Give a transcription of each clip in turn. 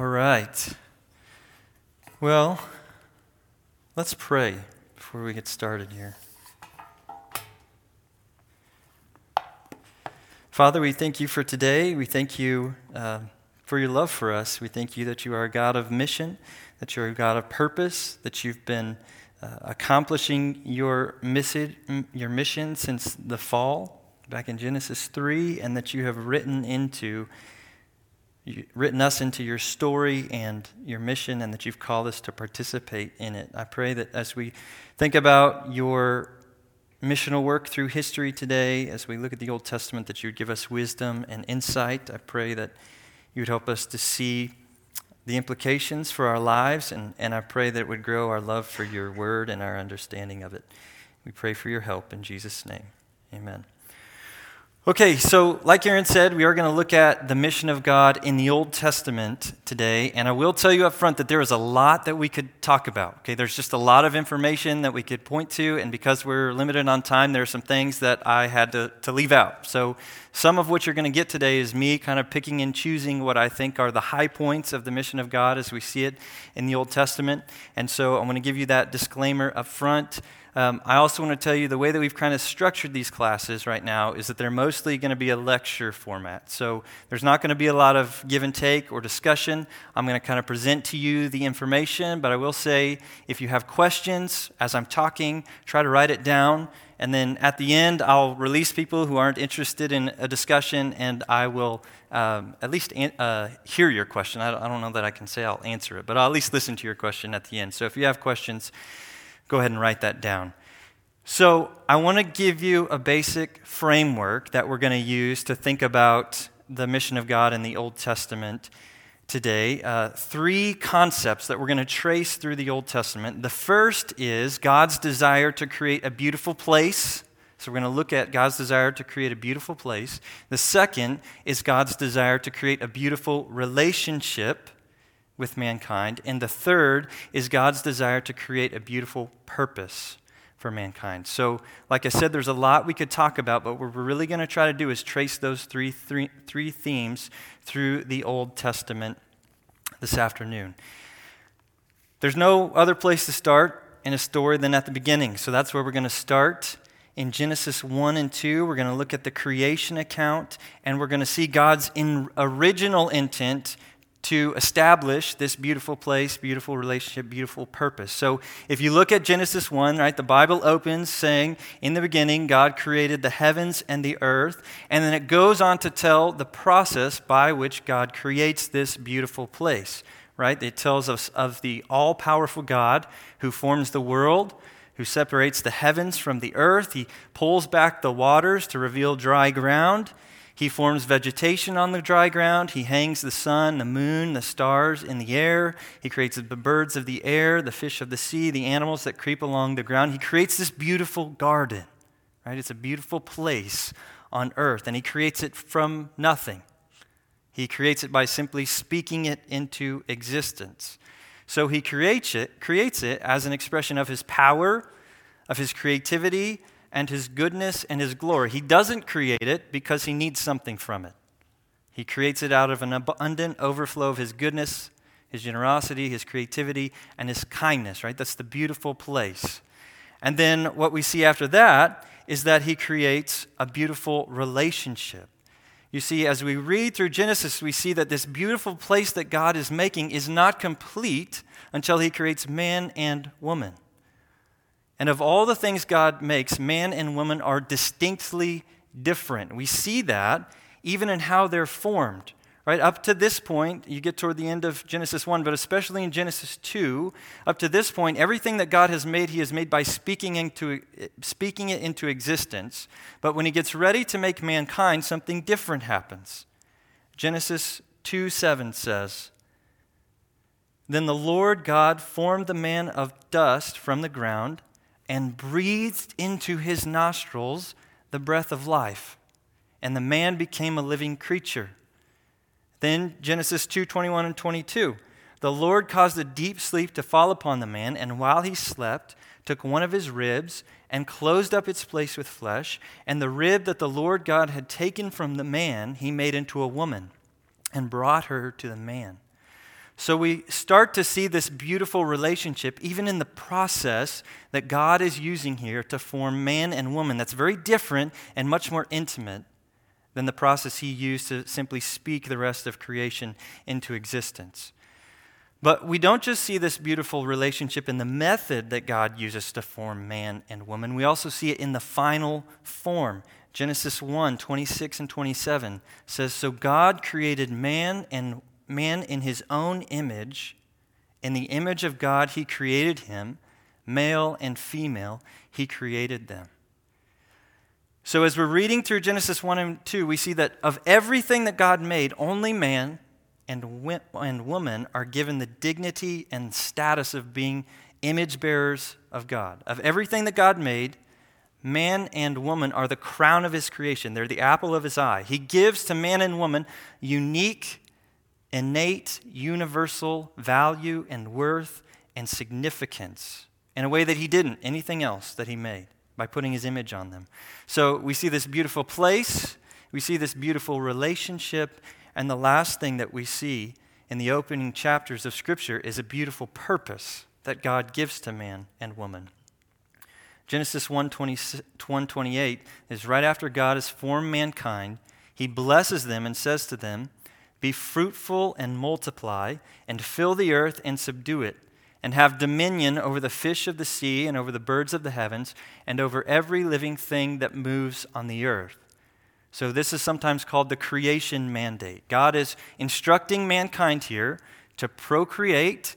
All right. Well, let's pray before we get started here. Father, we thank you for today. We thank you uh, for your love for us. We thank you that you are a God of mission, that you're a God of purpose, that you've been uh, accomplishing your, your mission since the fall back in Genesis 3, and that you have written into written us into your story and your mission, and that you've called us to participate in it. I pray that as we think about your missional work through history today, as we look at the Old Testament, that you would give us wisdom and insight. I pray that you would help us to see the implications for our lives, and, and I pray that it would grow our love for your word and our understanding of it. We pray for your help in Jesus' name. Amen. Okay, so like Aaron said, we are going to look at the mission of God in the Old Testament today. And I will tell you up front that there is a lot that we could talk about. Okay, there's just a lot of information that we could point to. And because we're limited on time, there are some things that I had to, to leave out. So some of what you're going to get today is me kind of picking and choosing what I think are the high points of the mission of God as we see it in the Old Testament. And so I'm going to give you that disclaimer up front. Um, I also want to tell you the way that we've kind of structured these classes right now is that they're mostly going to be a lecture format. So there's not going to be a lot of give and take or discussion. I'm going to kind of present to you the information, but I will say if you have questions as I'm talking, try to write it down. And then at the end, I'll release people who aren't interested in a discussion, and I will um, at least an- uh, hear your question. I don't, I don't know that I can say I'll answer it, but I'll at least listen to your question at the end. So if you have questions, go ahead and write that down. So, I want to give you a basic framework that we're going to use to think about the mission of God in the Old Testament today. Uh, three concepts that we're going to trace through the Old Testament. The first is God's desire to create a beautiful place. So, we're going to look at God's desire to create a beautiful place. The second is God's desire to create a beautiful relationship with mankind. And the third is God's desire to create a beautiful purpose for mankind. So, like I said, there's a lot we could talk about, but what we're really going to try to do is trace those three, three, three themes through the Old Testament this afternoon. There's no other place to start in a story than at the beginning. So that's where we're going to start. In Genesis 1 and 2, we're going to look at the creation account and we're going to see God's in original intent to establish this beautiful place, beautiful relationship, beautiful purpose. So if you look at Genesis 1, right, the Bible opens saying, In the beginning, God created the heavens and the earth. And then it goes on to tell the process by which God creates this beautiful place, right? It tells us of the all powerful God who forms the world. Who separates the heavens from the earth? He pulls back the waters to reveal dry ground. He forms vegetation on the dry ground. He hangs the sun, the moon, the stars in the air. He creates the birds of the air, the fish of the sea, the animals that creep along the ground. He creates this beautiful garden, right? It's a beautiful place on earth, and He creates it from nothing. He creates it by simply speaking it into existence. So He creates it, creates it as an expression of His power, of His creativity, and his goodness and his glory. He doesn't create it because he needs something from it. He creates it out of an abundant overflow of his goodness, his generosity, his creativity, and his kindness, right? That's the beautiful place. And then what we see after that is that he creates a beautiful relationship. You see, as we read through Genesis, we see that this beautiful place that God is making is not complete until he creates man and woman. And of all the things God makes, man and woman are distinctly different. We see that even in how they're formed. Right up to this point, you get toward the end of Genesis 1, but especially in Genesis 2, up to this point, everything that God has made, He has made by speaking, into, speaking it into existence. But when He gets ready to make mankind, something different happens. Genesis 2 7 says, Then the Lord God formed the man of dust from the ground and breathed into his nostrils the breath of life, and the man became a living creature. Then Genesis 2 21 and 22. The Lord caused a deep sleep to fall upon the man, and while he slept, took one of his ribs and closed up its place with flesh. And the rib that the Lord God had taken from the man, he made into a woman and brought her to the man. So we start to see this beautiful relationship, even in the process that God is using here to form man and woman, that's very different and much more intimate than the process he used to simply speak the rest of creation into existence. But we don't just see this beautiful relationship in the method that God uses to form man and woman, we also see it in the final form. Genesis 1 26 and 27 says, So God created man and man in his own image. In the image of God, he created him. Male and female, he created them. So, as we're reading through Genesis 1 and 2, we see that of everything that God made, only man and, and woman are given the dignity and status of being image bearers of God. Of everything that God made, man and woman are the crown of his creation, they're the apple of his eye. He gives to man and woman unique, innate, universal value and worth and significance in a way that he didn't anything else that he made by putting his image on them. So we see this beautiful place, we see this beautiful relationship, and the last thing that we see in the opening chapters of Scripture is a beautiful purpose that God gives to man and woman. Genesis 1:28 is right after God has formed mankind, he blesses them and says to them, "Be fruitful and multiply, and fill the earth and subdue it, and have dominion over the fish of the sea and over the birds of the heavens, and over every living thing that moves on the earth." So, this is sometimes called the creation mandate. God is instructing mankind here to procreate,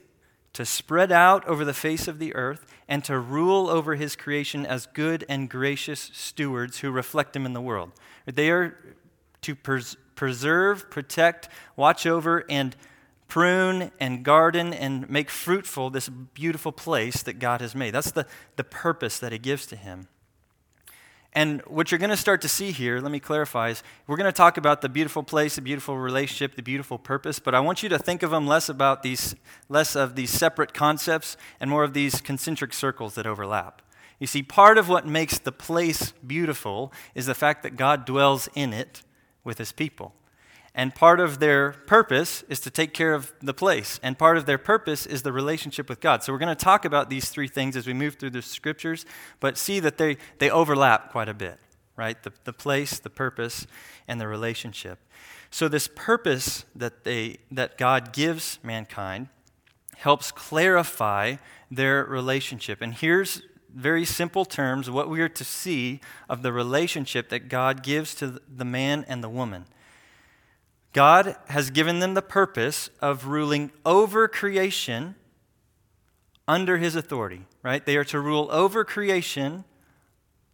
to spread out over the face of the earth, and to rule over his creation as good and gracious stewards who reflect him in the world. They are to pres- preserve, protect, watch over, and prune and garden and make fruitful this beautiful place that God has made. That's the, the purpose that he gives to him. And what you're going to start to see here, let me clarify, is we're going to talk about the beautiful place, the beautiful relationship, the beautiful purpose, but I want you to think of them less about these, less of these separate concepts and more of these concentric circles that overlap. You see, part of what makes the place beautiful is the fact that God dwells in it with his people. And part of their purpose is to take care of the place. And part of their purpose is the relationship with God. So we're going to talk about these three things as we move through the scriptures, but see that they, they overlap quite a bit, right? The, the place, the purpose, and the relationship. So this purpose that, they, that God gives mankind helps clarify their relationship. And here's very simple terms what we are to see of the relationship that God gives to the man and the woman. God has given them the purpose of ruling over creation under his authority, right? They are to rule over creation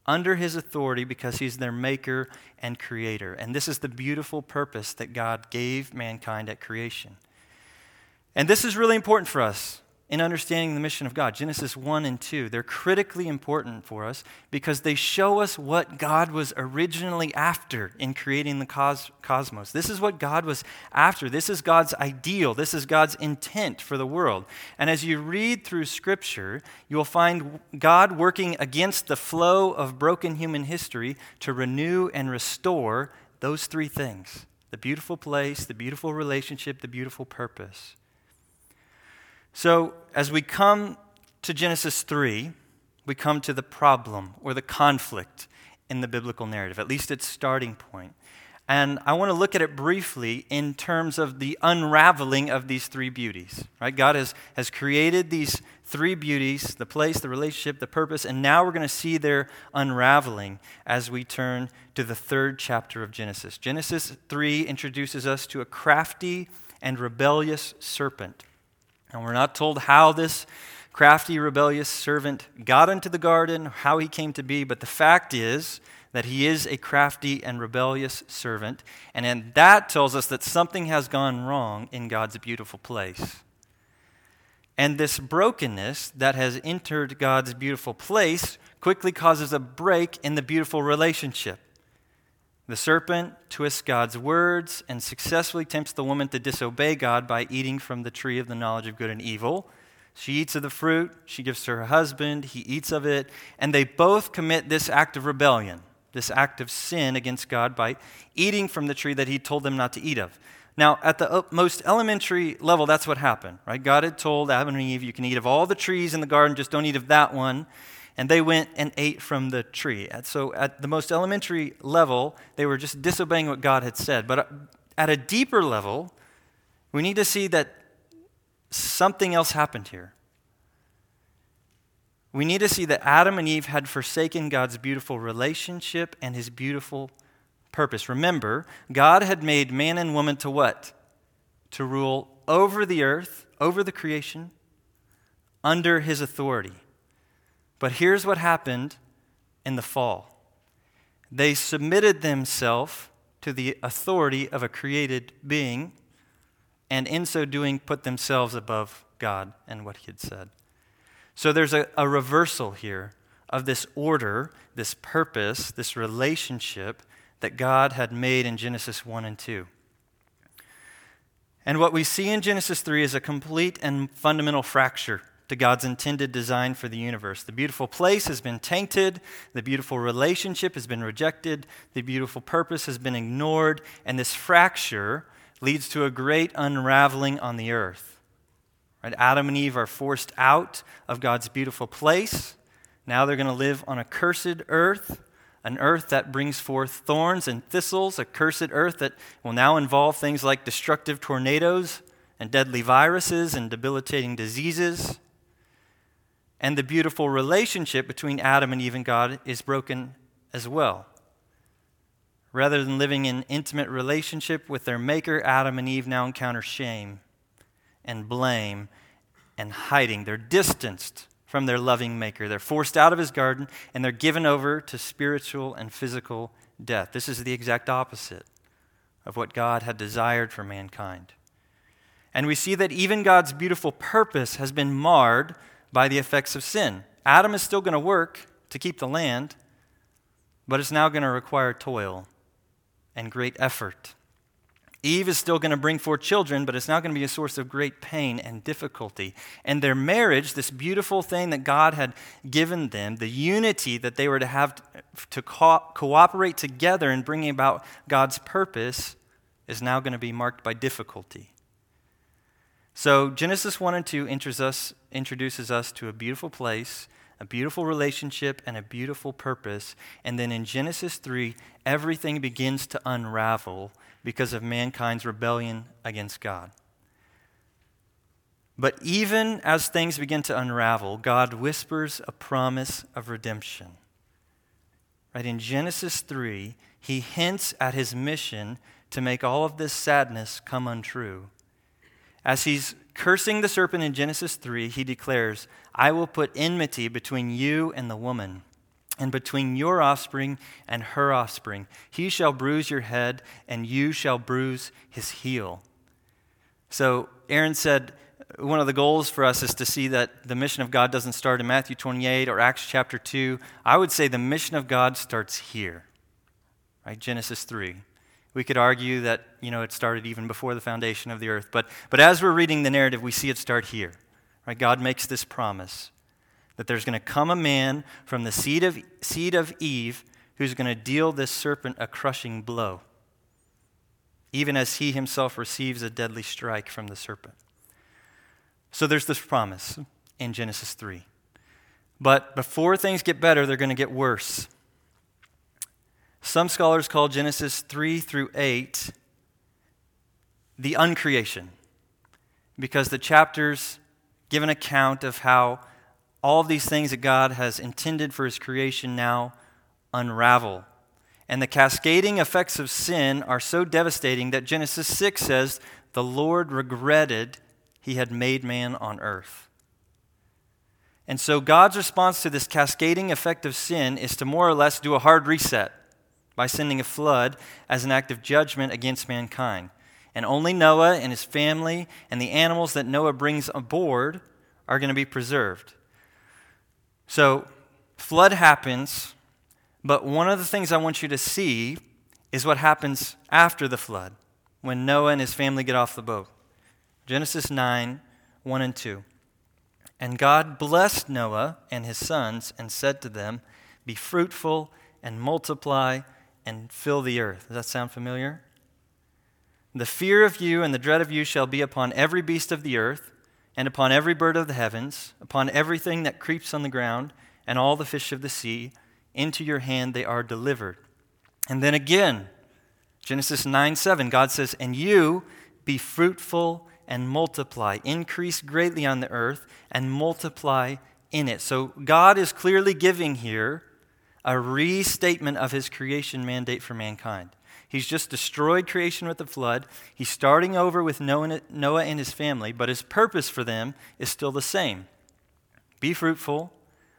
under his authority because he's their maker and creator. And this is the beautiful purpose that God gave mankind at creation. And this is really important for us in understanding the mission of God. Genesis 1 and 2, they're critically important for us because they show us what God was originally after in creating the cos- cosmos. This is what God was after. This is God's ideal. This is God's intent for the world. And as you read through Scripture, you will find God working against the flow of broken human history to renew and restore those three things the beautiful place, the beautiful relationship, the beautiful purpose. So, as we come to Genesis 3, we come to the problem or the conflict in the biblical narrative, at least its starting point. And I want to look at it briefly in terms of the unraveling of these three beauties. Right? God has, has created these three beauties the place, the relationship, the purpose, and now we're going to see their unraveling as we turn to the third chapter of Genesis. Genesis 3 introduces us to a crafty and rebellious serpent. And we're not told how this crafty, rebellious servant got into the garden, how he came to be, but the fact is that he is a crafty and rebellious servant. And then that tells us that something has gone wrong in God's beautiful place. And this brokenness that has entered God's beautiful place quickly causes a break in the beautiful relationship. The serpent twists God's words and successfully tempts the woman to disobey God by eating from the tree of the knowledge of good and evil. She eats of the fruit, she gives to her husband, he eats of it, and they both commit this act of rebellion, this act of sin against God by eating from the tree that he told them not to eat of. Now, at the most elementary level, that's what happened, right? God had told Adam and Eve, you can eat of all the trees in the garden, just don't eat of that one. And they went and ate from the tree. So, at the most elementary level, they were just disobeying what God had said. But uh, at a deeper level, we need to see that something else happened here. We need to see that Adam and Eve had forsaken God's beautiful relationship and his beautiful purpose. Remember, God had made man and woman to what? To rule over the earth, over the creation, under his authority. But here's what happened in the fall they submitted themselves to the authority of a created being, and in so doing, put themselves above God and what he had said. So there's a, a reversal here of this order, this purpose, this relationship that God had made in Genesis 1 and 2. And what we see in Genesis 3 is a complete and fundamental fracture to God's intended design for the universe. The beautiful place has been tainted, the beautiful relationship has been rejected, the beautiful purpose has been ignored, and this fracture leads to a great unraveling on the earth. Right? Adam and Eve are forced out of God's beautiful place. Now they're going to live on a cursed earth, an earth that brings forth thorns and thistles, a cursed earth that will now involve things like destructive tornadoes and deadly viruses and debilitating diseases. And the beautiful relationship between Adam and Eve and God is broken as well. Rather than living in intimate relationship with their maker, Adam and Eve now encounter shame and blame and hiding. They're distanced from their loving maker. They're forced out of his garden and they're given over to spiritual and physical death. This is the exact opposite of what God had desired for mankind. And we see that even God's beautiful purpose has been marred by the effects of sin. Adam is still going to work to keep the land, but it's now going to require toil and great effort. Eve is still going to bring forth children, but it's now going to be a source of great pain and difficulty. And their marriage, this beautiful thing that God had given them, the unity that they were to have to co- cooperate together in bringing about God's purpose, is now going to be marked by difficulty. So, Genesis 1 and 2 us, introduces us to a beautiful place, a beautiful relationship, and a beautiful purpose. And then in Genesis 3, everything begins to unravel because of mankind's rebellion against God. But even as things begin to unravel, God whispers a promise of redemption. Right in Genesis 3, he hints at his mission to make all of this sadness come untrue. As he's cursing the serpent in Genesis 3, he declares, I will put enmity between you and the woman, and between your offspring and her offspring. He shall bruise your head, and you shall bruise his heel. So Aaron said, one of the goals for us is to see that the mission of God doesn't start in Matthew 28 or Acts chapter 2. I would say the mission of God starts here, right? Genesis 3. We could argue that, you know, it started even before the foundation of the earth. But, but as we're reading the narrative, we see it start here. Right? God makes this promise that there's going to come a man from the seed of, seed of Eve who's going to deal this serpent a crushing blow, even as he himself receives a deadly strike from the serpent. So there's this promise in Genesis 3. But before things get better, they're going to get worse. Some scholars call Genesis 3 through 8 the uncreation because the chapters give an account of how all of these things that God has intended for his creation now unravel. And the cascading effects of sin are so devastating that Genesis 6 says, The Lord regretted he had made man on earth. And so God's response to this cascading effect of sin is to more or less do a hard reset by sending a flood as an act of judgment against mankind. And only Noah and his family and the animals that Noah brings aboard are going to be preserved. So, flood happens, but one of the things I want you to see is what happens after the flood when Noah and his family get off the boat. Genesis 9 1 and 2. And God blessed Noah and his sons and said to them, Be fruitful and multiply and fill the earth. Does that sound familiar? The fear of you and the dread of you shall be upon every beast of the earth, and upon every bird of the heavens, upon everything that creeps on the ground, and all the fish of the sea. Into your hand they are delivered. And then again, Genesis 9 7, God says, And you be fruitful and multiply, increase greatly on the earth, and multiply in it. So God is clearly giving here a restatement of his creation mandate for mankind. He's just destroyed creation with the flood. He's starting over with Noah and his family, but his purpose for them is still the same be fruitful,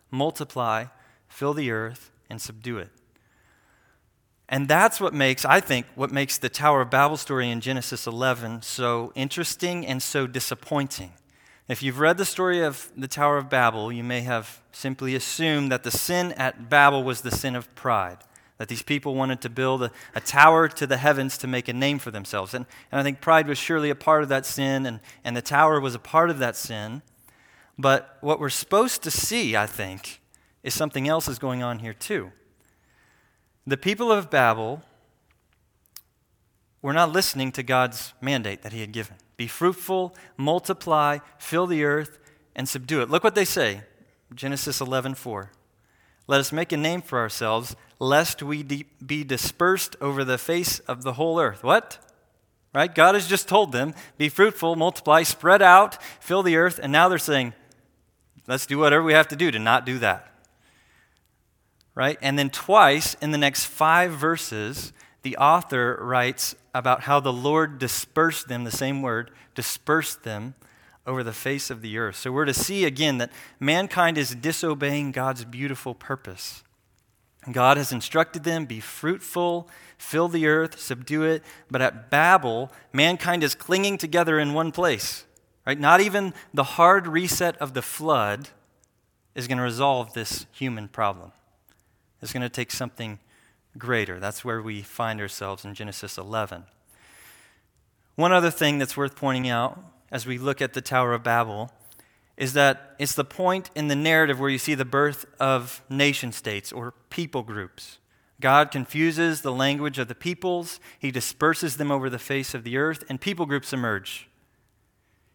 multiply, fill the earth, and subdue it. And that's what makes, I think, what makes the Tower of Babel story in Genesis 11 so interesting and so disappointing. If you've read the story of the Tower of Babel, you may have simply assumed that the sin at Babel was the sin of pride, that these people wanted to build a, a tower to the heavens to make a name for themselves. And, and I think pride was surely a part of that sin, and, and the tower was a part of that sin. But what we're supposed to see, I think, is something else is going on here too. The people of Babel were not listening to God's mandate that He had given be fruitful, multiply, fill the earth, and subdue it. Look what they say Genesis 11 4. Let us make a name for ourselves, lest we de- be dispersed over the face of the whole earth. What? Right? God has just told them, be fruitful, multiply, spread out, fill the earth, and now they're saying, let's do whatever we have to do to not do that right? And then twice in the next five verses, the author writes about how the Lord dispersed them, the same word, dispersed them over the face of the earth. So we're to see again that mankind is disobeying God's beautiful purpose. God has instructed them be fruitful, fill the earth, subdue it. But at Babel, mankind is clinging together in one place. Right? Not even the hard reset of the flood is going to resolve this human problem. It's going to take something greater. That's where we find ourselves in Genesis 11. One other thing that's worth pointing out as we look at the Tower of Babel is that it's the point in the narrative where you see the birth of nation states or people groups. God confuses the language of the peoples, He disperses them over the face of the earth, and people groups emerge.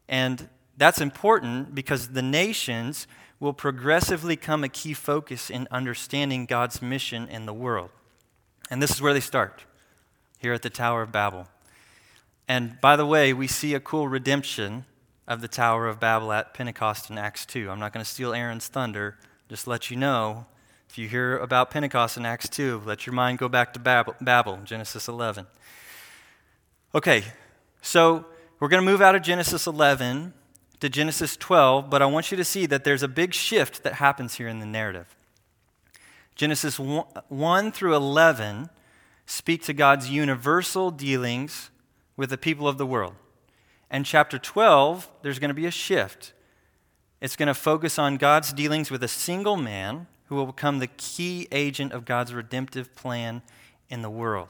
And that's important because the nations will progressively come a key focus in understanding God's mission in the world. And this is where they start, here at the Tower of Babel. And by the way, we see a cool redemption of the Tower of Babel at Pentecost in Acts 2. I'm not going to steal Aaron's thunder, just let you know. If you hear about Pentecost in Acts 2, let your mind go back to Babel, Babel Genesis 11. Okay, so we're going to move out of Genesis 11 to Genesis 12, but I want you to see that there's a big shift that happens here in the narrative. Genesis 1 through 11 speak to God's universal dealings with the people of the world. And chapter 12, there's going to be a shift. It's going to focus on God's dealings with a single man who will become the key agent of God's redemptive plan in the world.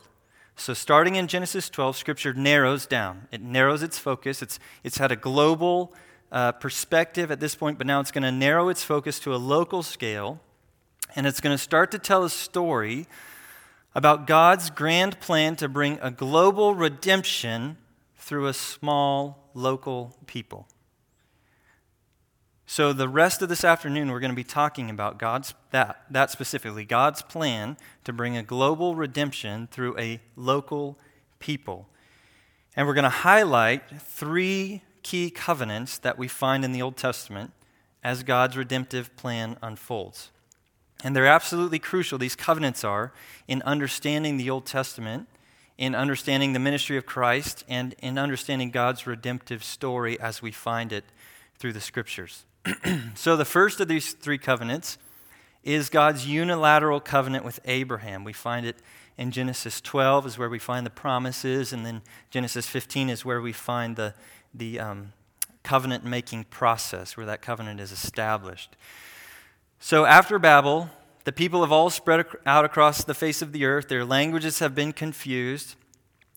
So, starting in Genesis 12, Scripture narrows down. It narrows its focus. It's, it's had a global uh, perspective at this point, but now it's going to narrow its focus to a local scale. And it's going to start to tell a story about God's grand plan to bring a global redemption through a small local people. So, the rest of this afternoon, we're going to be talking about God's, that, that specifically, God's plan to bring a global redemption through a local people. And we're going to highlight three key covenants that we find in the Old Testament as God's redemptive plan unfolds. And they're absolutely crucial, these covenants are, in understanding the Old Testament, in understanding the ministry of Christ, and in understanding God's redemptive story as we find it through the scriptures. so, the first of these three covenants is God's unilateral covenant with Abraham. We find it in Genesis 12, is where we find the promises, and then Genesis 15 is where we find the the um, covenant making process where that covenant is established. So after Babel, the people have all spread out across the face of the earth. Their languages have been confused.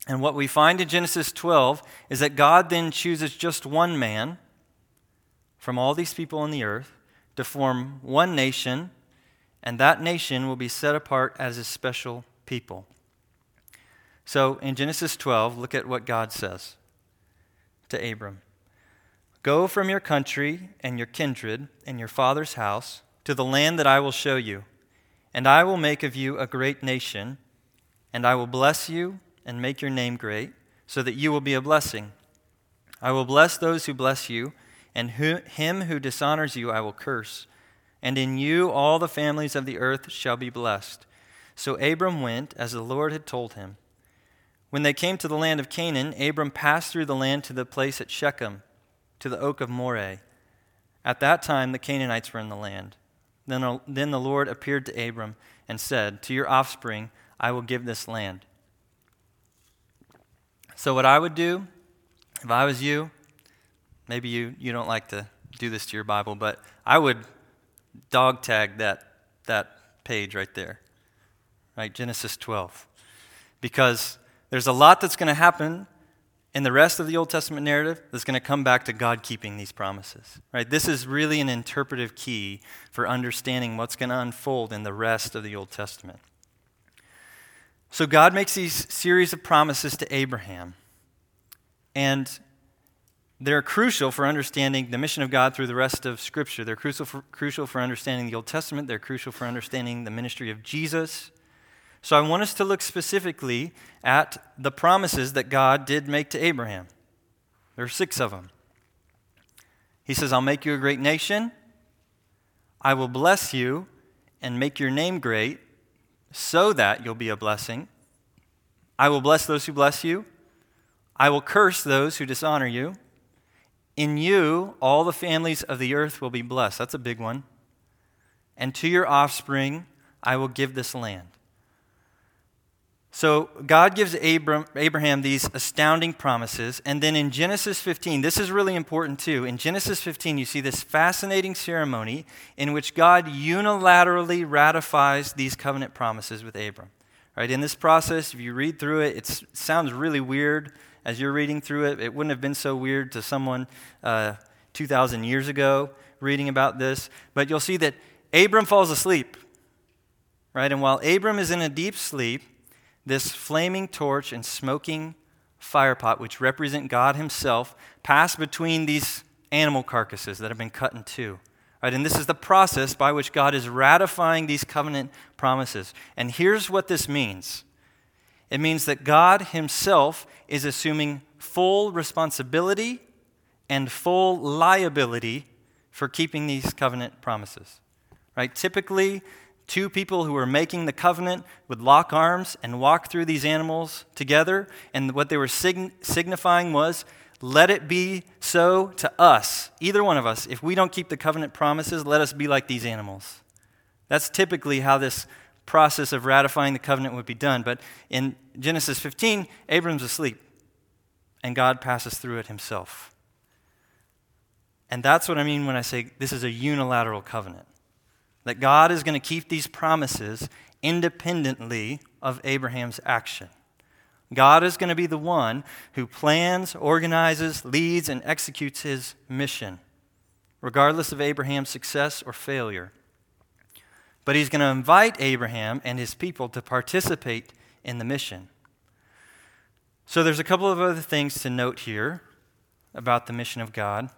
And what we find in Genesis 12 is that God then chooses just one man from all these people on the earth to form one nation, and that nation will be set apart as a special people. So in Genesis 12, look at what God says to Abram Go from your country and your kindred and your father's house to the land that I will show you, and I will make of you a great nation, and I will bless you and make your name great, so that you will be a blessing. I will bless those who bless you, and him who dishonors you I will curse. And in you all the families of the earth shall be blessed. So Abram went as the Lord had told him. When they came to the land of Canaan, Abram passed through the land to the place at Shechem, to the oak of Moreh. At that time, the Canaanites were in the land. Then, then the Lord appeared to Abram and said, To your offspring I will give this land. So, what I would do if I was you, maybe you, you don't like to do this to your Bible, but I would dog tag that, that page right there, right? Genesis 12. Because there's a lot that's going to happen in the rest of the Old Testament narrative that's going to come back to God keeping these promises. Right? This is really an interpretive key for understanding what's going to unfold in the rest of the Old Testament. So God makes these series of promises to Abraham. And they're crucial for understanding the mission of God through the rest of Scripture. They're crucial for, crucial for understanding the Old Testament. They're crucial for understanding the ministry of Jesus. So I want us to look specifically at the promises that God did make to Abraham. There are six of them. He says, I'll make you a great nation. I will bless you and make your name great so that you'll be a blessing. I will bless those who bless you. I will curse those who dishonor you. In you, all the families of the earth will be blessed. That's a big one. And to your offspring, I will give this land. So God gives Abram, Abraham these astounding promises. And then in Genesis 15, this is really important too. In Genesis 15, you see this fascinating ceremony in which God unilaterally ratifies these covenant promises with Abram. Right? In this process, if you read through it, it sounds really weird as you're reading through it. It wouldn't have been so weird to someone uh, 2,000 years ago reading about this. But you'll see that Abram falls asleep. Right? And while Abram is in a deep sleep, this flaming torch and smoking firepot, which represent God Himself, pass between these animal carcasses that have been cut in two. Right, and this is the process by which God is ratifying these covenant promises. And here's what this means it means that God Himself is assuming full responsibility and full liability for keeping these covenant promises. Right? Typically, two people who were making the covenant would lock arms and walk through these animals together. And what they were sign- signifying was, let it be so to us, either one of us. If we don't keep the covenant promises, let us be like these animals. That's typically how this process of ratifying the covenant would be done. But in Genesis 15, Abram's asleep, and God passes through it himself. And that's what I mean when I say this is a unilateral covenant that God is going to keep these promises independently of Abraham's action. God is going to be the one who plans, organizes, leads, and executes his mission, regardless of Abraham's success or failure. But he's going to invite Abraham and his people to participate in the mission. So there's a couple of other things to note here about the mission of God.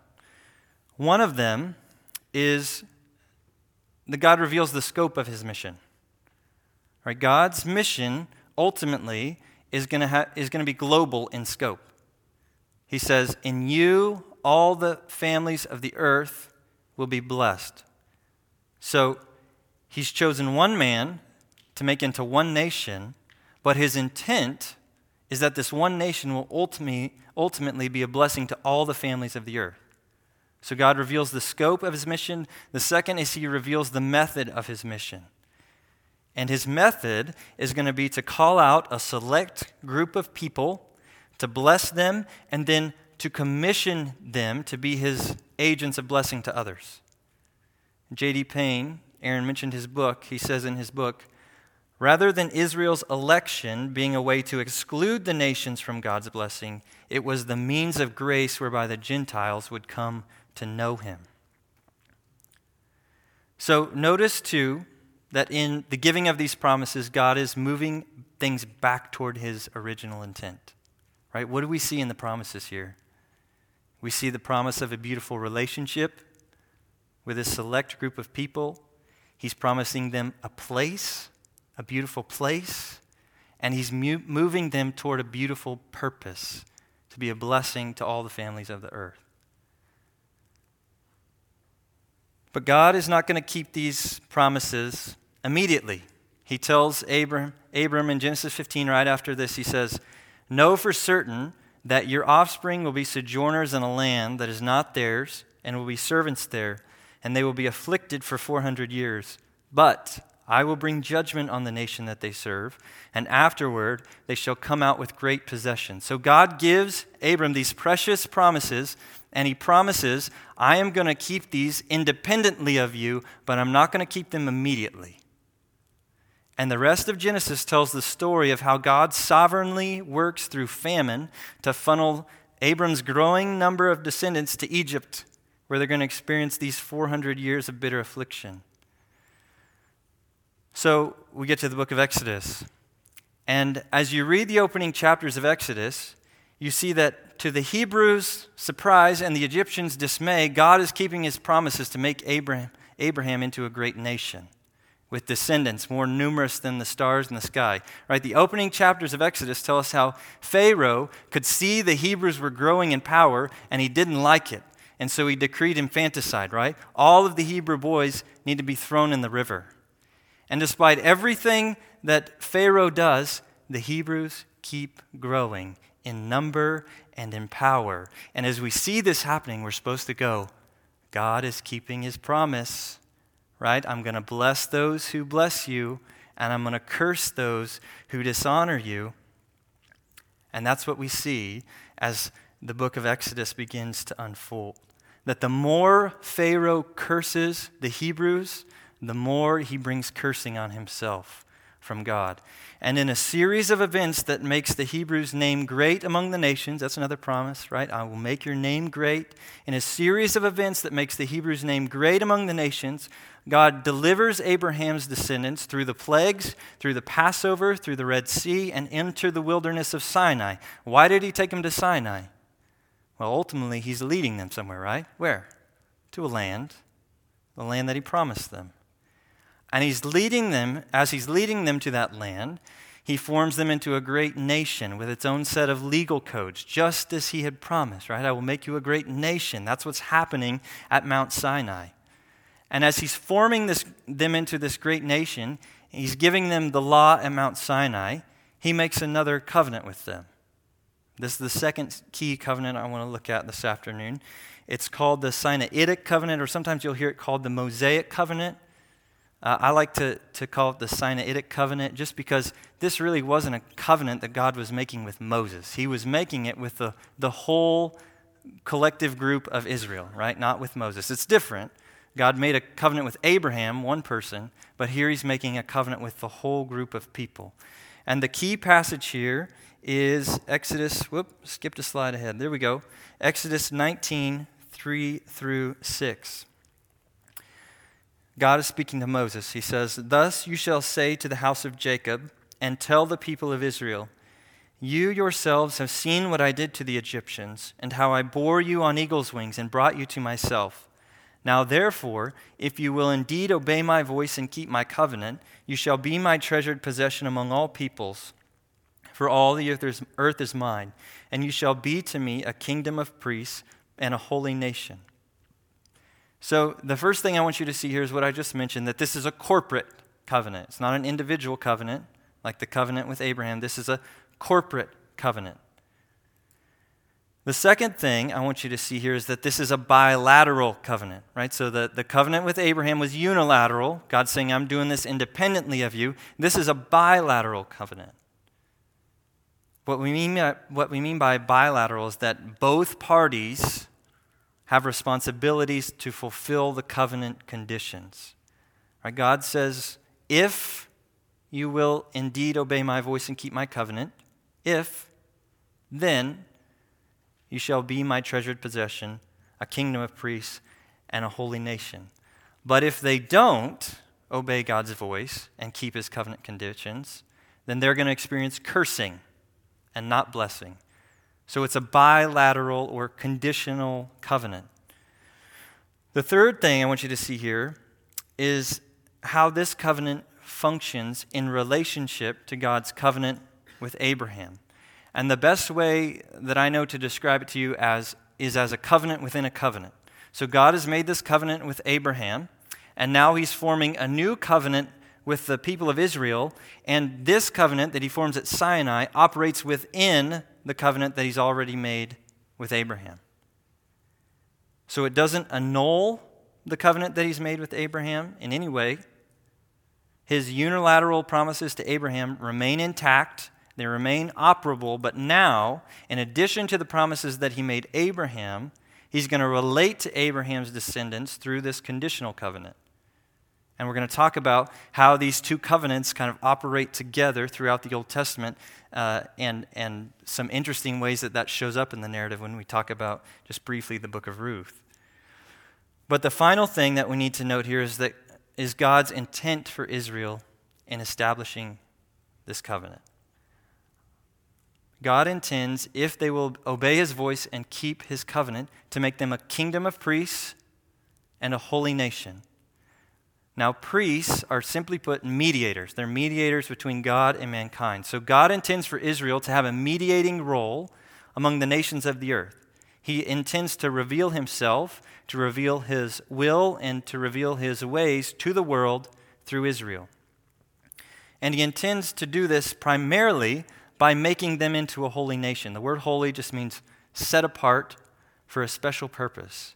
One of them is that God reveals the scope of his mission. Right? God's mission ultimately is going ha- is going to be global in scope. He says, "In you all the families of the earth will be blessed." So, he's chosen one man to make into one nation, but his intent is that this one nation will ultimately, ultimately be a blessing to all the families of the earth. So God reveals the scope of his mission. The second is he reveals the method of his mission. And his method is going to be to call out a select group of people, to bless them, and then to commission them to be his agents of blessing to others. J.D. Payne, Aaron mentioned his book, he says in his book, rather than Israel's election being a way to exclude the nations from God's blessing, it was the means of grace whereby the Gentiles would come to know him. So notice too that in the giving of these promises, God is moving things back toward his original intent. Right? What do we see in the promises here? We see the promise of a beautiful relationship with a select group of people. He's promising them a place, a beautiful place, and he's mu- moving them toward a beautiful purpose to be a blessing to all the families of the earth. But God is not going to keep these promises immediately. He tells Abram, Abram in Genesis 15, right after this, he says, Know for certain that your offspring will be sojourners in a land that is not theirs, and will be servants there, and they will be afflicted for 400 years. But I will bring judgment on the nation that they serve, and afterward they shall come out with great possession. So God gives Abram these precious promises, and he promises, I am going to keep these independently of you, but I'm not going to keep them immediately. And the rest of Genesis tells the story of how God sovereignly works through famine to funnel Abram's growing number of descendants to Egypt, where they're going to experience these 400 years of bitter affliction. So we get to the book of Exodus. And as you read the opening chapters of Exodus, you see that to the Hebrews' surprise and the Egyptians' dismay, God is keeping his promises to make Abraham, Abraham into a great nation with descendants more numerous than the stars in the sky. Right? The opening chapters of Exodus tell us how Pharaoh could see the Hebrews were growing in power and he didn't like it. And so he decreed infanticide, right? All of the Hebrew boys need to be thrown in the river. And despite everything that Pharaoh does, the Hebrews keep growing in number and in power. And as we see this happening, we're supposed to go, God is keeping his promise, right? I'm going to bless those who bless you, and I'm going to curse those who dishonor you. And that's what we see as the book of Exodus begins to unfold. That the more Pharaoh curses the Hebrews, the more he brings cursing on himself from God. And in a series of events that makes the Hebrews' name great among the nations, that's another promise, right? I will make your name great. In a series of events that makes the Hebrews' name great among the nations, God delivers Abraham's descendants through the plagues, through the Passover, through the Red Sea, and into the wilderness of Sinai. Why did he take them to Sinai? Well, ultimately, he's leading them somewhere, right? Where? To a land, the land that he promised them. And he's leading them, as he's leading them to that land, he forms them into a great nation with its own set of legal codes, just as he had promised, right? I will make you a great nation. That's what's happening at Mount Sinai. And as he's forming this, them into this great nation, he's giving them the law at Mount Sinai, he makes another covenant with them. This is the second key covenant I want to look at this afternoon. It's called the Sinaitic covenant, or sometimes you'll hear it called the Mosaic covenant. Uh, I like to, to call it the Sinaitic covenant just because this really wasn't a covenant that God was making with Moses. He was making it with the, the whole collective group of Israel, right? Not with Moses. It's different. God made a covenant with Abraham, one person, but here he's making a covenant with the whole group of people. And the key passage here is Exodus, whoop, skipped a slide ahead. There we go. Exodus 19, 3 through 6. God is speaking to Moses. He says, Thus you shall say to the house of Jacob, and tell the people of Israel, You yourselves have seen what I did to the Egyptians, and how I bore you on eagle's wings and brought you to myself. Now, therefore, if you will indeed obey my voice and keep my covenant, you shall be my treasured possession among all peoples. For all the earth is, earth is mine, and you shall be to me a kingdom of priests and a holy nation. So, the first thing I want you to see here is what I just mentioned that this is a corporate covenant. It's not an individual covenant like the covenant with Abraham. This is a corporate covenant. The second thing I want you to see here is that this is a bilateral covenant, right? So the, the covenant with Abraham was unilateral. God saying, I'm doing this independently of you. This is a bilateral covenant. What we mean by, what we mean by bilateral is that both parties have responsibilities to fulfill the covenant conditions. Right? God says, if you will indeed obey my voice and keep my covenant, if, then you shall be my treasured possession, a kingdom of priests, and a holy nation. But if they don't obey God's voice and keep his covenant conditions, then they're going to experience cursing and not blessing. So it's a bilateral or conditional covenant. The third thing I want you to see here is how this covenant functions in relationship to God's covenant with Abraham. And the best way that I know to describe it to you as is as a covenant within a covenant. So God has made this covenant with Abraham, and now he's forming a new covenant with the people of Israel. And this covenant that he forms at Sinai operates within the covenant that he's already made with Abraham. So it doesn't annul the covenant that he's made with Abraham in any way. His unilateral promises to Abraham remain intact, they remain operable, but now, in addition to the promises that he made Abraham, he's going to relate to Abraham's descendants through this conditional covenant. And we're going to talk about how these two covenants kind of operate together throughout the Old Testament uh, and, and some interesting ways that that shows up in the narrative when we talk about just briefly the book of Ruth. But the final thing that we need to note here is that is God's intent for Israel in establishing this covenant. God intends, if they will obey his voice and keep his covenant, to make them a kingdom of priests and a holy nation. Now, priests are simply put mediators. They're mediators between God and mankind. So, God intends for Israel to have a mediating role among the nations of the earth. He intends to reveal himself, to reveal his will, and to reveal his ways to the world through Israel. And he intends to do this primarily by making them into a holy nation. The word holy just means set apart for a special purpose.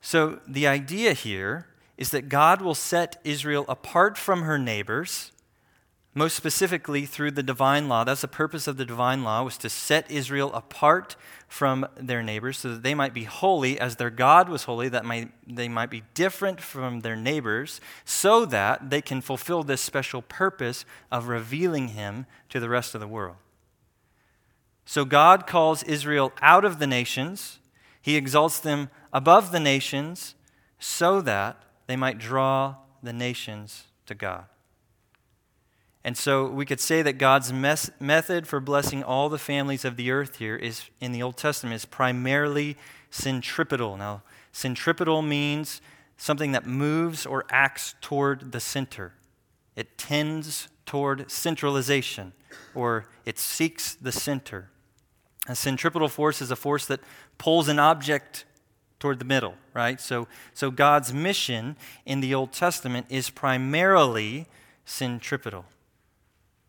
So the idea here is that God will set Israel apart from her neighbors most specifically through the divine law. That's the purpose of the divine law was to set Israel apart from their neighbors so that they might be holy as their God was holy, that might, they might be different from their neighbors, so that they can fulfill this special purpose of revealing him to the rest of the world. So God calls Israel out of the nations. He exalts them above the nations so that they might draw the nations to God. And so we could say that God's mes- method for blessing all the families of the earth here is in the Old Testament is primarily centripetal. Now, centripetal means something that moves or acts toward the center. It tends toward centralization or it seeks the center. A centripetal force is a force that pulls an object toward the middle, right? So, so God's mission in the Old Testament is primarily centripetal.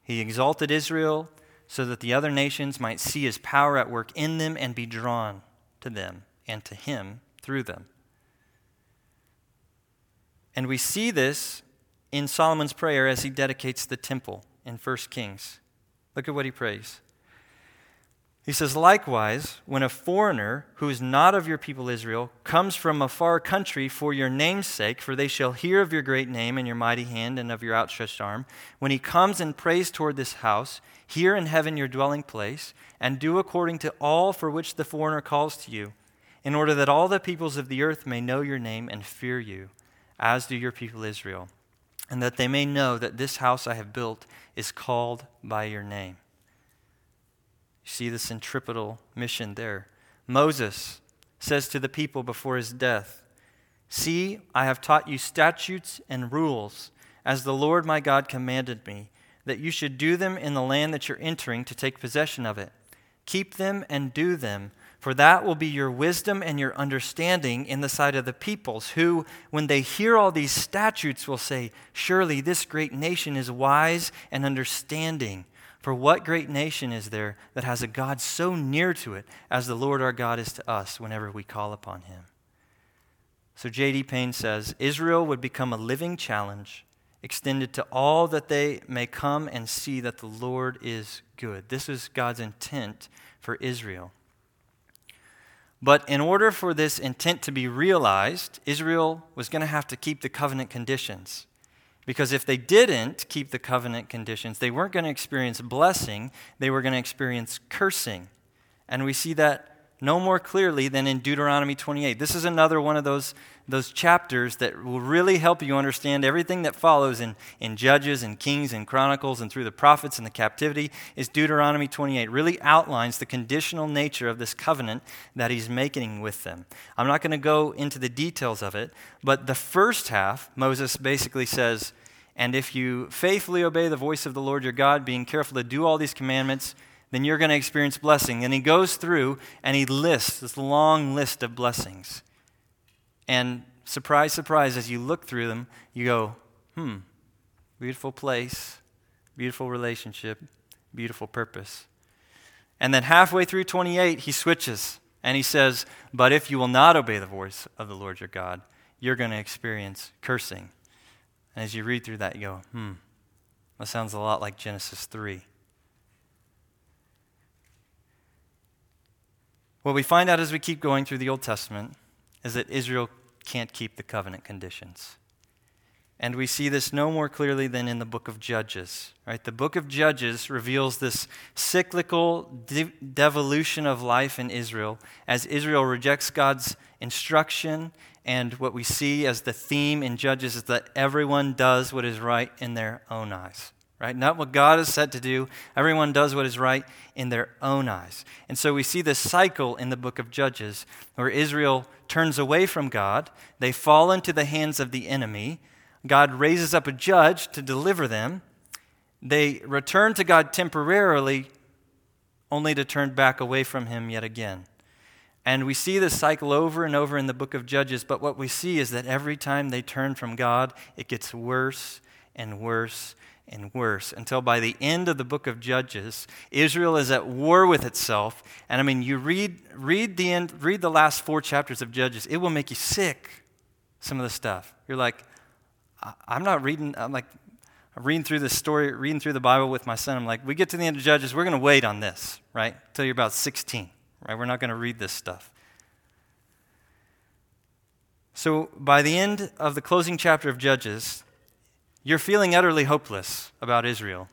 He exalted Israel so that the other nations might see his power at work in them and be drawn to them and to him through them. And we see this in Solomon's prayer as he dedicates the temple in 1 Kings. Look at what he prays. He says, Likewise, when a foreigner who is not of your people Israel comes from a far country for your name's sake, for they shall hear of your great name and your mighty hand and of your outstretched arm, when he comes and prays toward this house, hear in heaven your dwelling place, and do according to all for which the foreigner calls to you, in order that all the peoples of the earth may know your name and fear you, as do your people Israel, and that they may know that this house I have built is called by your name. You see the centripetal mission there. Moses says to the people before his death, See, I have taught you statutes and rules, as the Lord my God commanded me, that you should do them in the land that you're entering to take possession of it. Keep them and do them, for that will be your wisdom and your understanding in the sight of the peoples, who, when they hear all these statutes, will say, Surely this great nation is wise and understanding. For what great nation is there that has a God so near to it as the Lord our God is to us whenever we call upon him? So J.D. Payne says Israel would become a living challenge extended to all that they may come and see that the Lord is good. This is God's intent for Israel. But in order for this intent to be realized, Israel was going to have to keep the covenant conditions. Because if they didn't keep the covenant conditions, they weren't going to experience blessing, they were going to experience cursing. And we see that no more clearly than in Deuteronomy 28. This is another one of those, those chapters that will really help you understand everything that follows in, in Judges and Kings and Chronicles and through the prophets and the captivity is Deuteronomy 28. Really outlines the conditional nature of this covenant that he's making with them. I'm not going to go into the details of it, but the first half, Moses basically says, and if you faithfully obey the voice of the Lord your God, being careful to do all these commandments, then you're going to experience blessing. And he goes through and he lists this long list of blessings. And surprise, surprise, as you look through them, you go, hmm, beautiful place, beautiful relationship, beautiful purpose. And then halfway through 28, he switches and he says, But if you will not obey the voice of the Lord your God, you're going to experience cursing. And as you read through that, you go, hmm, that sounds a lot like Genesis 3. What we find out as we keep going through the Old Testament is that Israel can't keep the covenant conditions. And we see this no more clearly than in the book of Judges. Right? The book of Judges reveals this cyclical de- devolution of life in Israel as Israel rejects God's instruction. And what we see as the theme in Judges is that everyone does what is right in their own eyes right? Not what God has said to do. Everyone does what is right in their own eyes. And so we see this cycle in the book of Judges where Israel turns away from God, they fall into the hands of the enemy. God raises up a judge to deliver them. They return to God temporarily, only to turn back away from Him yet again. And we see this cycle over and over in the book of Judges, but what we see is that every time they turn from God, it gets worse and worse and worse until by the end of the book of Judges, Israel is at war with itself. And I mean, you read, read, the, end, read the last four chapters of Judges, it will make you sick, some of the stuff. You're like, I'm not reading, I'm like, reading through the story, reading through the Bible with my son. I'm like, we get to the end of Judges, we're going to wait on this, right? Until you're about 16, right? We're not going to read this stuff. So by the end of the closing chapter of Judges, you're feeling utterly hopeless about Israel.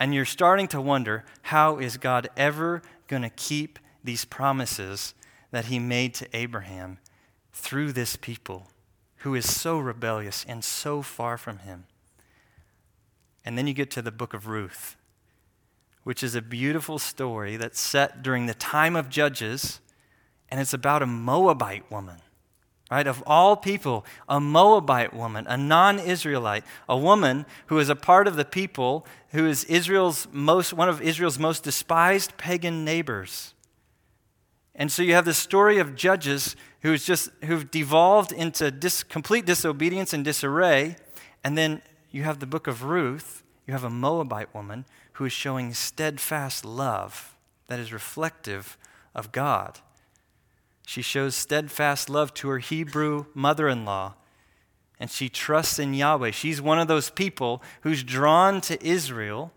And you're starting to wonder how is God ever going to keep these promises that he made to Abraham through this people who is so rebellious and so far from him? And then you get to the book of Ruth, which is a beautiful story that's set during the time of Judges, and it's about a Moabite woman right? Of all people, a Moabite woman, a non Israelite, a woman who is a part of the people who is Israel's most, one of Israel's most despised pagan neighbors. And so you have the story of judges who's just, who've devolved into dis, complete disobedience and disarray. And then you have the book of Ruth. You have a Moabite woman who is showing steadfast love that is reflective of God. She shows steadfast love to her Hebrew mother in law, and she trusts in Yahweh. She's one of those people who's drawn to Israel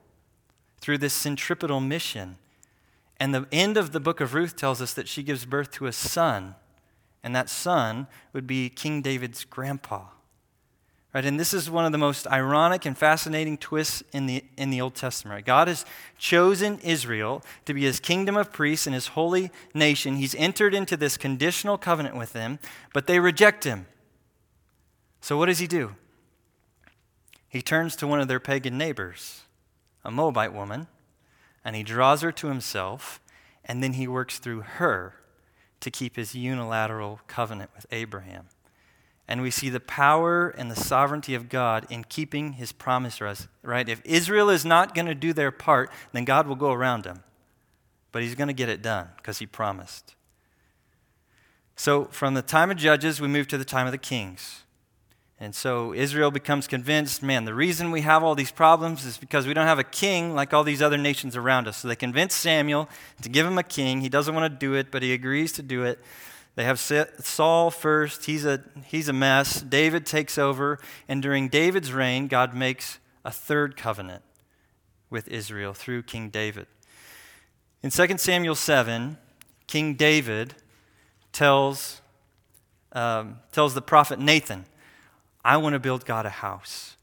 through this centripetal mission. And the end of the book of Ruth tells us that she gives birth to a son, and that son would be King David's grandpa. Right? And this is one of the most ironic and fascinating twists in the, in the Old Testament. God has chosen Israel to be his kingdom of priests and his holy nation. He's entered into this conditional covenant with them, but they reject him. So what does he do? He turns to one of their pagan neighbors, a Moabite woman, and he draws her to himself, and then he works through her to keep his unilateral covenant with Abraham. And we see the power and the sovereignty of God in keeping his promise to us, right? If Israel is not going to do their part, then God will go around them. But he's going to get it done because he promised. So from the time of Judges, we move to the time of the kings. And so Israel becomes convinced man, the reason we have all these problems is because we don't have a king like all these other nations around us. So they convince Samuel to give him a king. He doesn't want to do it, but he agrees to do it. They have Saul first. He's a, he's a mess. David takes over. And during David's reign, God makes a third covenant with Israel through King David. In 2 Samuel 7, King David tells, um, tells the prophet Nathan, I want to build God a house.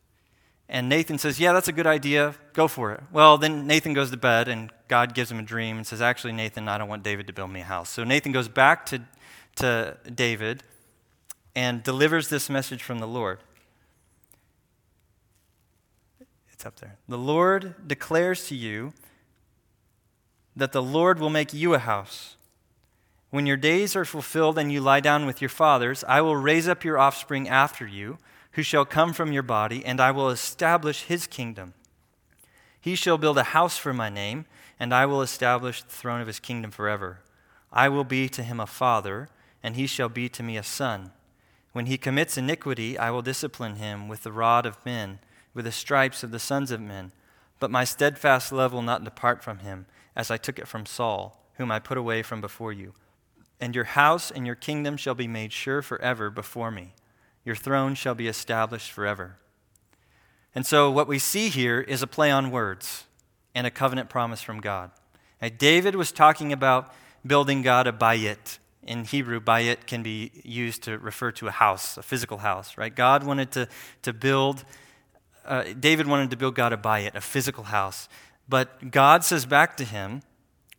And Nathan says, Yeah, that's a good idea. Go for it. Well, then Nathan goes to bed, and God gives him a dream and says, Actually, Nathan, I don't want David to build me a house. So Nathan goes back to, to David and delivers this message from the Lord. It's up there. The Lord declares to you that the Lord will make you a house. When your days are fulfilled and you lie down with your fathers, I will raise up your offspring after you, who shall come from your body, and I will establish his kingdom. He shall build a house for my name, and I will establish the throne of his kingdom forever. I will be to him a father, and he shall be to me a son. When he commits iniquity, I will discipline him with the rod of men, with the stripes of the sons of men. But my steadfast love will not depart from him, as I took it from Saul, whom I put away from before you. And your house and your kingdom shall be made sure forever before me. Your throne shall be established forever. And so, what we see here is a play on words and a covenant promise from God. Now, David was talking about building God a bayit. In Hebrew, bayit can be used to refer to a house, a physical house, right? God wanted to, to build, uh, David wanted to build God a bayit, a physical house. But God says back to him,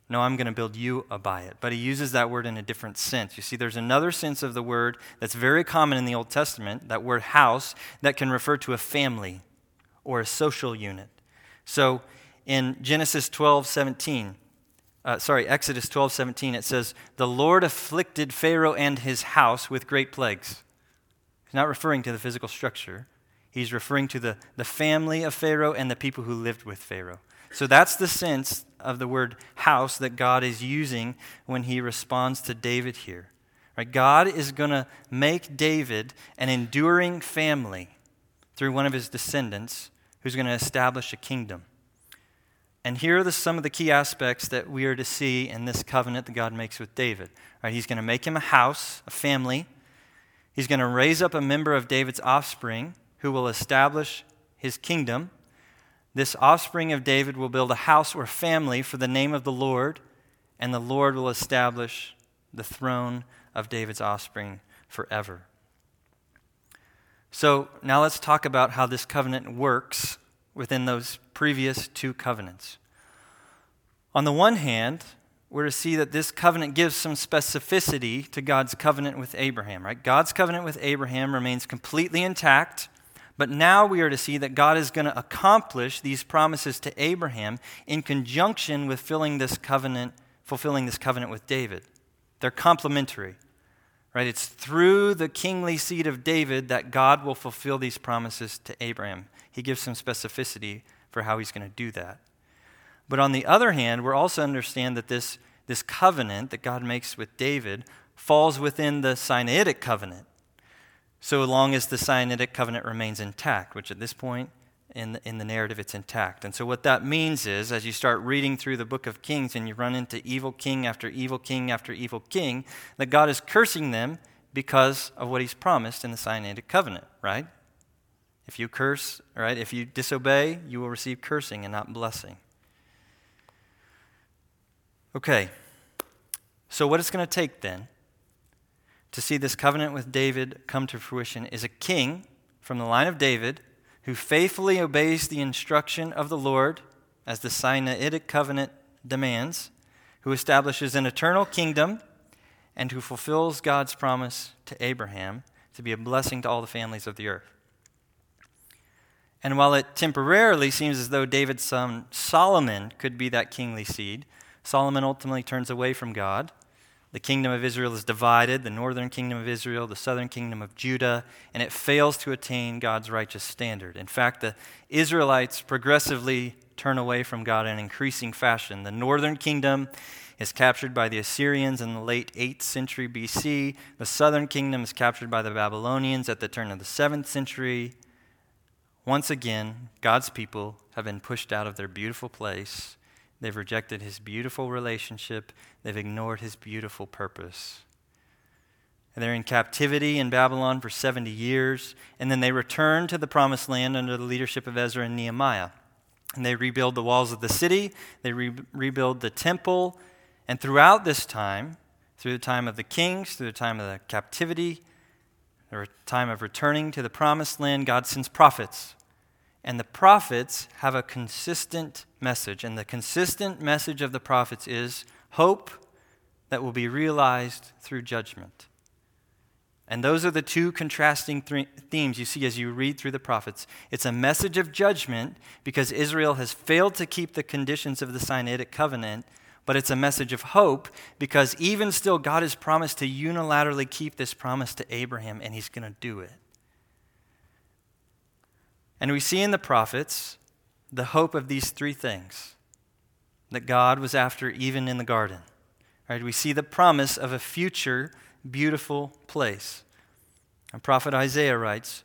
no, I'm going to build you a bayit. But he uses that word in a different sense. You see, there's another sense of the word that's very common in the Old Testament, that word house, that can refer to a family or a social unit. So in Genesis 12, 17, uh, sorry, Exodus 12, 17, it says, The Lord afflicted Pharaoh and his house with great plagues. He's not referring to the physical structure, he's referring to the, the family of Pharaoh and the people who lived with Pharaoh. So that's the sense of the word house that God is using when he responds to David here. Right? God is going to make David an enduring family through one of his descendants who's going to establish a kingdom. And here are the, some of the key aspects that we are to see in this covenant that God makes with David. Right? He's going to make him a house, a family. He's going to raise up a member of David's offspring who will establish his kingdom. This offspring of David will build a house or family for the name of the Lord, and the Lord will establish the throne of David's offspring forever. So now let's talk about how this covenant works within those previous two covenants. On the one hand, we're to see that this covenant gives some specificity to God's covenant with Abraham, right? God's covenant with Abraham remains completely intact. But now we are to see that God is going to accomplish these promises to Abraham in conjunction with filling this covenant, fulfilling this covenant with David. They're complementary. Right? It's through the kingly seed of David that God will fulfill these promises to Abraham. He gives some specificity for how he's going to do that. But on the other hand, we're also understand that this, this covenant that God makes with David falls within the Sinaitic covenant so long as the Sinaitic covenant remains intact, which at this point in the, in the narrative it's intact. And so what that means is, as you start reading through the book of Kings and you run into evil king after evil king after evil king, that God is cursing them because of what he's promised in the Sinaitic covenant, right? If you curse, right, if you disobey, you will receive cursing and not blessing. Okay, so what it's going to take then to see this covenant with David come to fruition is a king from the line of David who faithfully obeys the instruction of the Lord as the Sinaitic covenant demands, who establishes an eternal kingdom, and who fulfills God's promise to Abraham to be a blessing to all the families of the earth. And while it temporarily seems as though David's son Solomon could be that kingly seed, Solomon ultimately turns away from God the kingdom of Israel is divided the northern kingdom of Israel, the southern kingdom of Judah, and it fails to attain God's righteous standard. In fact, the Israelites progressively turn away from God in increasing fashion. The northern kingdom is captured by the Assyrians in the late 8th century BC. The southern kingdom is captured by the Babylonians at the turn of the 7th century. Once again, God's people have been pushed out of their beautiful place They've rejected his beautiful relationship. They've ignored his beautiful purpose. And they're in captivity in Babylon for 70 years. And then they return to the promised land under the leadership of Ezra and Nehemiah. And they rebuild the walls of the city, they re- rebuild the temple. And throughout this time, through the time of the kings, through the time of the captivity, the time of returning to the promised land, God sends prophets And the prophets have a consistent message. And the consistent message of the prophets is hope that will be realized through judgment. And those are the two contrasting th- themes you see as you read through the prophets. It's a message of judgment because Israel has failed to keep the conditions of the Sinaitic covenant, but it's a message of hope because even still, God has promised to unilaterally keep this promise to Abraham, and he's going to do it. And we see in the prophets the hope of these three things that God was after even in the garden. Right? We see the promise of a future beautiful place. And prophet Isaiah writes,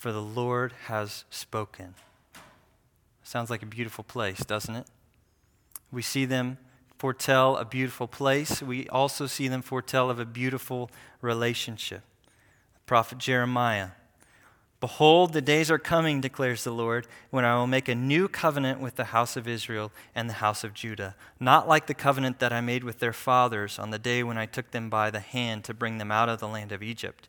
for the Lord has spoken. Sounds like a beautiful place, doesn't it? We see them foretell a beautiful place. We also see them foretell of a beautiful relationship. The prophet Jeremiah Behold, the days are coming, declares the Lord, when I will make a new covenant with the house of Israel and the house of Judah, not like the covenant that I made with their fathers on the day when I took them by the hand to bring them out of the land of Egypt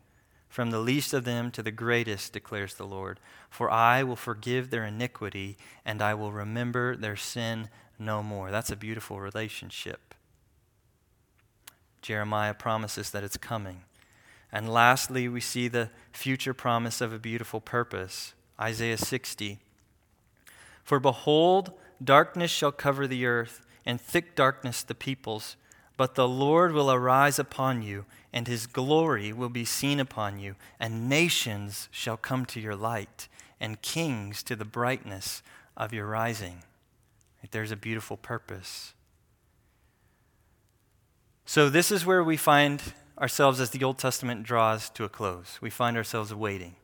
from the least of them to the greatest, declares the Lord. For I will forgive their iniquity, and I will remember their sin no more. That's a beautiful relationship. Jeremiah promises that it's coming. And lastly, we see the future promise of a beautiful purpose. Isaiah 60. For behold, darkness shall cover the earth, and thick darkness the peoples. But the Lord will arise upon you and his glory will be seen upon you, and nations shall come to your light, and kings to the brightness of your rising. There's a beautiful purpose. So, this is where we find ourselves as the Old Testament draws to a close. We find ourselves waiting.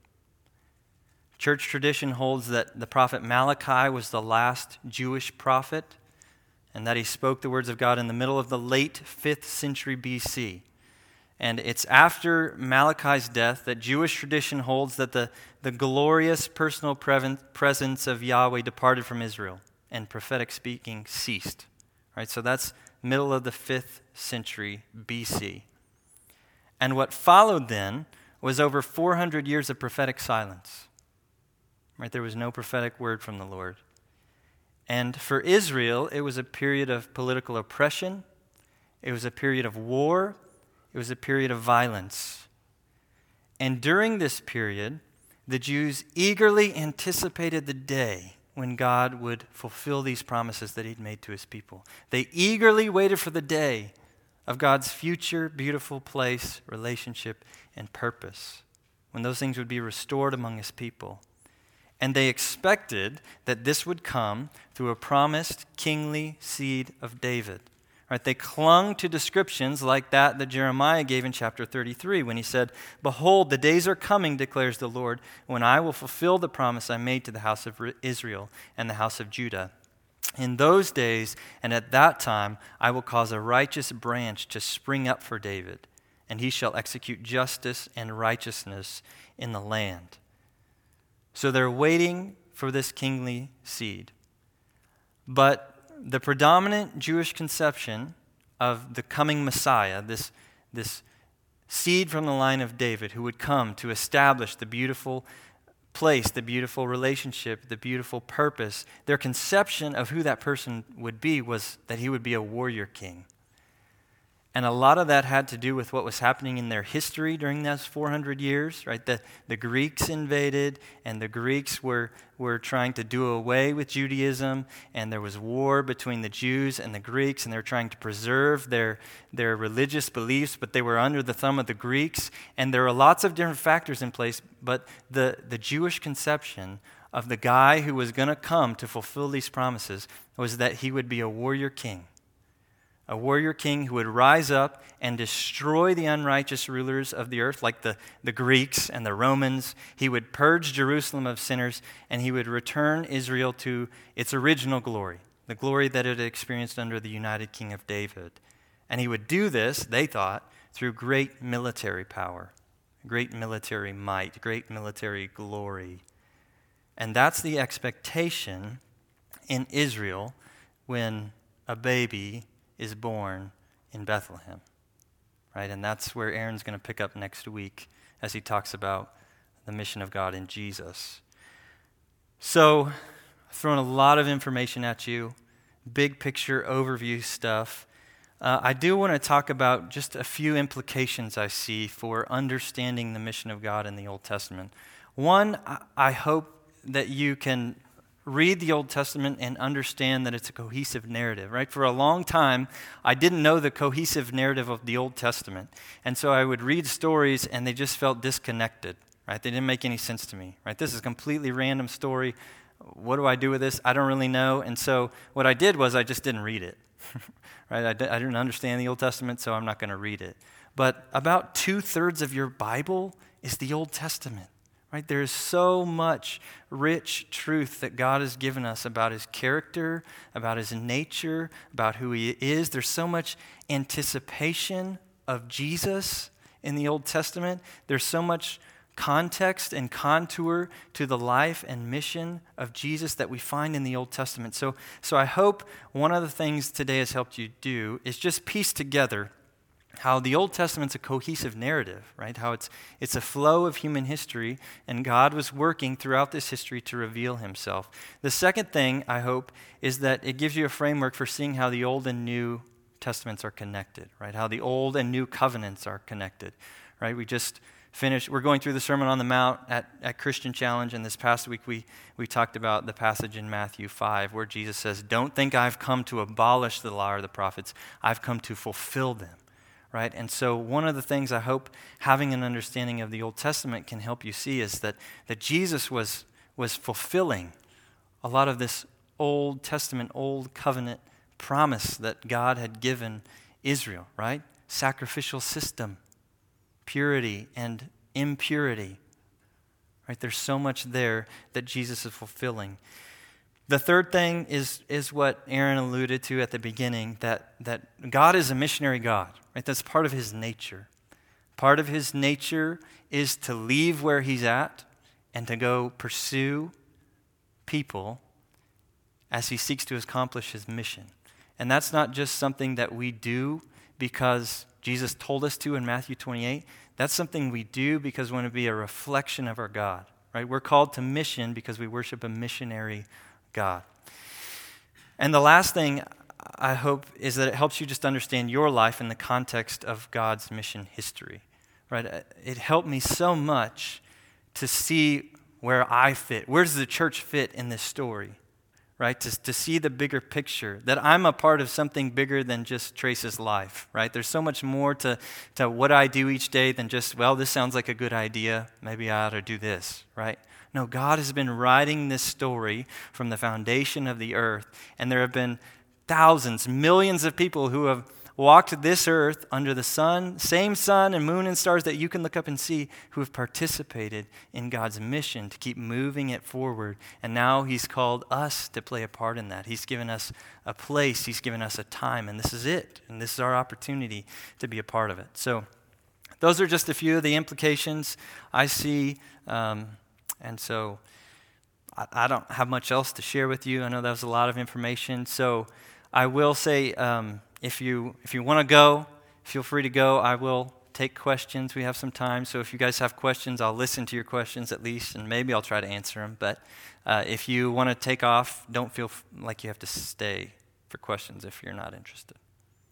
Church tradition holds that the prophet Malachi was the last Jewish prophet and that he spoke the words of God in the middle of the late 5th century BC. And it's after Malachi's death that Jewish tradition holds that the, the glorious personal presence of Yahweh departed from Israel and prophetic speaking ceased. Right? So that's middle of the 5th century BC. And what followed then was over 400 years of prophetic silence. Right? There was no prophetic word from the Lord. And for Israel, it was a period of political oppression, it was a period of war, it was a period of violence. And during this period, the Jews eagerly anticipated the day when God would fulfill these promises that He'd made to His people. They eagerly waited for the day of God's future beautiful place, relationship, and purpose, when those things would be restored among His people. And they expected that this would come through a promised kingly seed of David. Right, they clung to descriptions like that that Jeremiah gave in chapter 33 when he said, Behold, the days are coming, declares the Lord, when I will fulfill the promise I made to the house of Israel and the house of Judah. In those days and at that time, I will cause a righteous branch to spring up for David, and he shall execute justice and righteousness in the land. So they're waiting for this kingly seed. But the predominant Jewish conception of the coming Messiah, this, this seed from the line of David who would come to establish the beautiful place, the beautiful relationship, the beautiful purpose, their conception of who that person would be was that he would be a warrior king. And a lot of that had to do with what was happening in their history during those 400 years, right? The, the Greeks invaded, and the Greeks were, were trying to do away with Judaism, and there was war between the Jews and the Greeks, and they were trying to preserve their, their religious beliefs, but they were under the thumb of the Greeks. And there are lots of different factors in place, but the, the Jewish conception of the guy who was going to come to fulfill these promises was that he would be a warrior king. A warrior king who would rise up and destroy the unrighteous rulers of the earth, like the, the Greeks and the Romans. He would purge Jerusalem of sinners, and he would return Israel to its original glory, the glory that it experienced under the united king of David. And he would do this, they thought, through great military power, great military might, great military glory. And that's the expectation in Israel when a baby is born in Bethlehem. Right? And that's where Aaron's going to pick up next week as he talks about the mission of God in Jesus. So, I've thrown a lot of information at you, big picture overview stuff. Uh, I do want to talk about just a few implications I see for understanding the mission of God in the Old Testament. One, I hope that you can read the Old Testament and understand that it's a cohesive narrative, right? For a long time, I didn't know the cohesive narrative of the Old Testament. And so I would read stories and they just felt disconnected, right? They didn't make any sense to me, right? This is a completely random story. What do I do with this? I don't really know. And so what I did was I just didn't read it, right? I, I didn't understand the Old Testament, so I'm not going to read it. But about two thirds of your Bible is the Old Testament. Right? There's so much rich truth that God has given us about his character, about his nature, about who he is. There's so much anticipation of Jesus in the Old Testament. There's so much context and contour to the life and mission of Jesus that we find in the Old Testament. So, so I hope one of the things today has helped you do is just piece together how the Old Testament's a cohesive narrative, right? How it's, it's a flow of human history, and God was working throughout this history to reveal himself. The second thing, I hope, is that it gives you a framework for seeing how the Old and New Testaments are connected, right? How the Old and New Covenants are connected, right? We just finished, we're going through the Sermon on the Mount at, at Christian Challenge, and this past week we, we talked about the passage in Matthew 5 where Jesus says, Don't think I've come to abolish the law or the prophets, I've come to fulfill them right? And so, one of the things I hope having an understanding of the Old Testament can help you see is that, that Jesus was, was fulfilling a lot of this Old Testament, Old Covenant promise that God had given Israel, right? Sacrificial system, purity and impurity. Right? There's so much there that Jesus is fulfilling. The third thing is, is what Aaron alluded to at the beginning that, that God is a missionary God, right? That's part of his nature. Part of his nature is to leave where he's at and to go pursue people as he seeks to accomplish his mission. And that's not just something that we do because Jesus told us to in Matthew 28. That's something we do because we want to be a reflection of our God, right? We're called to mission because we worship a missionary God. And the last thing I hope is that it helps you just understand your life in the context of God's mission history. Right? Uh, it helped me so much to see where I fit. Where does the church fit in this story? Right? To, to see the bigger picture, that I'm a part of something bigger than just Trace's life, right? There's so much more to, to what I do each day than just, well, this sounds like a good idea. Maybe I ought to do this, right? No, God has been writing this story from the foundation of the earth, and there have been thousands, millions of people who have walked this earth under the sun, same sun and moon and stars that you can look up and see, who have participated in God's mission to keep moving it forward. And now He's called us to play a part in that. He's given us a place, He's given us a time, and this is it. And this is our opportunity to be a part of it. So, those are just a few of the implications I see. Um, and so I, I, don't have much else to share with you. I know that was a lot of information. So I will say um, if you, if you want to go, feel free to go. I will take questions. We have some time. So if you guys have questions, I'll listen to your questions at least, and maybe I'll try to answer them. But uh, if you want to take off, don't feel like you have to stay for questions if you're not interested.